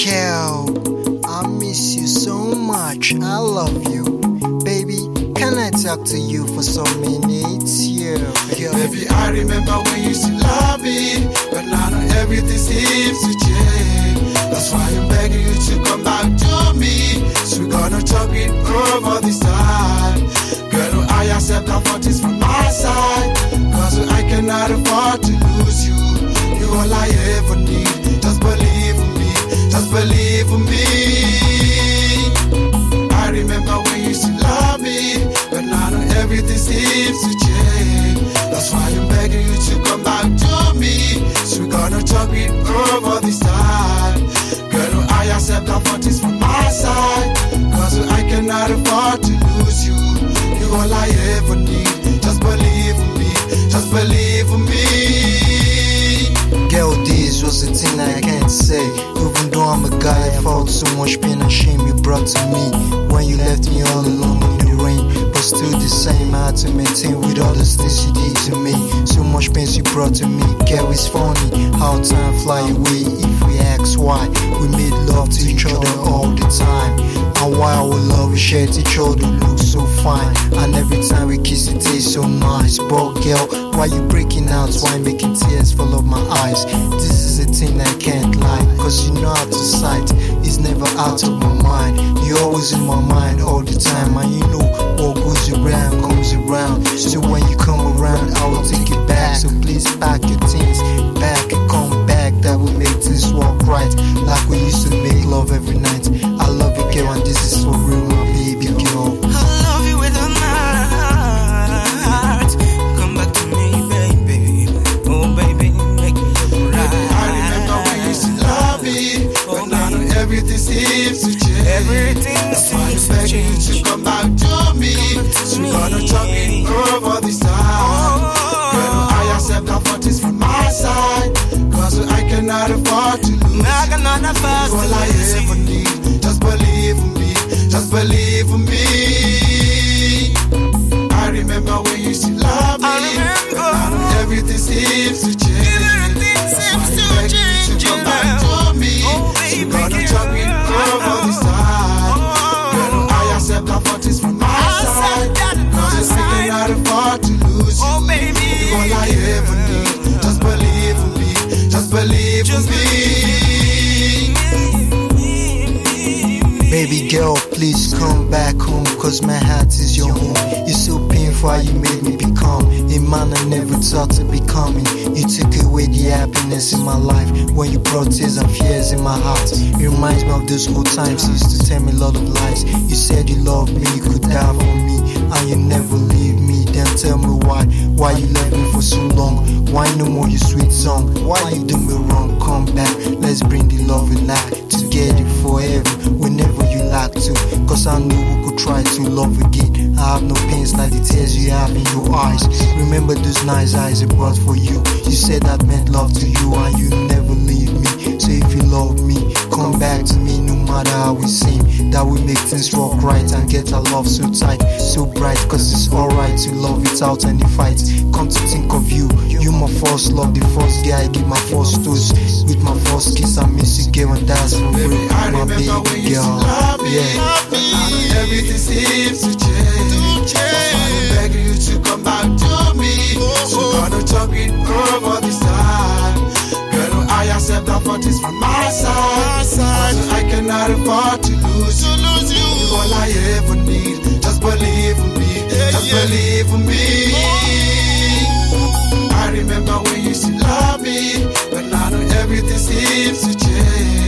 Kel, I miss you so much. I love you. Baby, can I talk to you for some minutes? Yeah, girl. Baby, I remember when you used to love me, but now everything seems to change. That's why I'm begging you to come back to me. So we're gonna talk it over this time. Girl, oh, I accept for this from my side. Cause I cannot afford to lose you. You are all I ever need. Seems to change. That's why I'm begging you to come back to me. So we're gonna talk it over this time. Girl, I accept for this from my side. Cause I cannot afford to lose you. You all I ever need. Just believe in me. Just believe in me. Girl, this was the thing I can't say. Even though I'm a guy, I felt so much pain and shame you brought to me. When you left me all alone in the rain, but still the same. I to maintain with all the things you did to me. So much pain you brought to me. Girl, it's funny how time fly away. If we ask why, we made love to each other all the time. And why our love we shared each other looks so fine. And every time we kiss, it tastes so nice. But girl, why you breaking out? Why making tears fall off my eyes? This is a thing I can't lie. Cause you know how to sight. It's never out of my mind. You're always in my mind all the time. And you know what around comes around. Over this time. Girl, I accept this from my side. Cause I cannot afford to lose I you. got another fast All I ever need, just believe in me, just believe in me. Baby girl, please come back home, cause my heart is your home. It's so painful you made me become a man I never thought to becoming. You took away the happiness in my life when you brought tears and fears in my heart. It reminds me of those old times you used to tell me a lot of lies. You said you loved me, you could die for me, and you never leave me. Then tell me why, why you left me for so long. Why no more your sweet song? Why you do me wrong? Come back, let's bring the love we like together I have no pains like the tears you have in your eyes. Remember those nice eyes I brought for you. You said that meant love to you, and you never leave me. So if you love me, come back to me no matter how we seem. That will make things work right and get our love so tight, so bright. Cause it's alright to love without any fight. Come to think of you, you my first love, the first guy I give my first toast. With my first kiss, I miss you, girl, and that's for real. I My remember baby when you used to girl. love me. Yeah. But everything seems to change. That's why I'm begging you to come back to me. So gonna talk it over this time. Girl, I accept that this from my side. I cannot afford to lose you. You all I ever need. Just believe in me. Just believe in me. Oh. I remember when you used to love me, but now everything seems to change.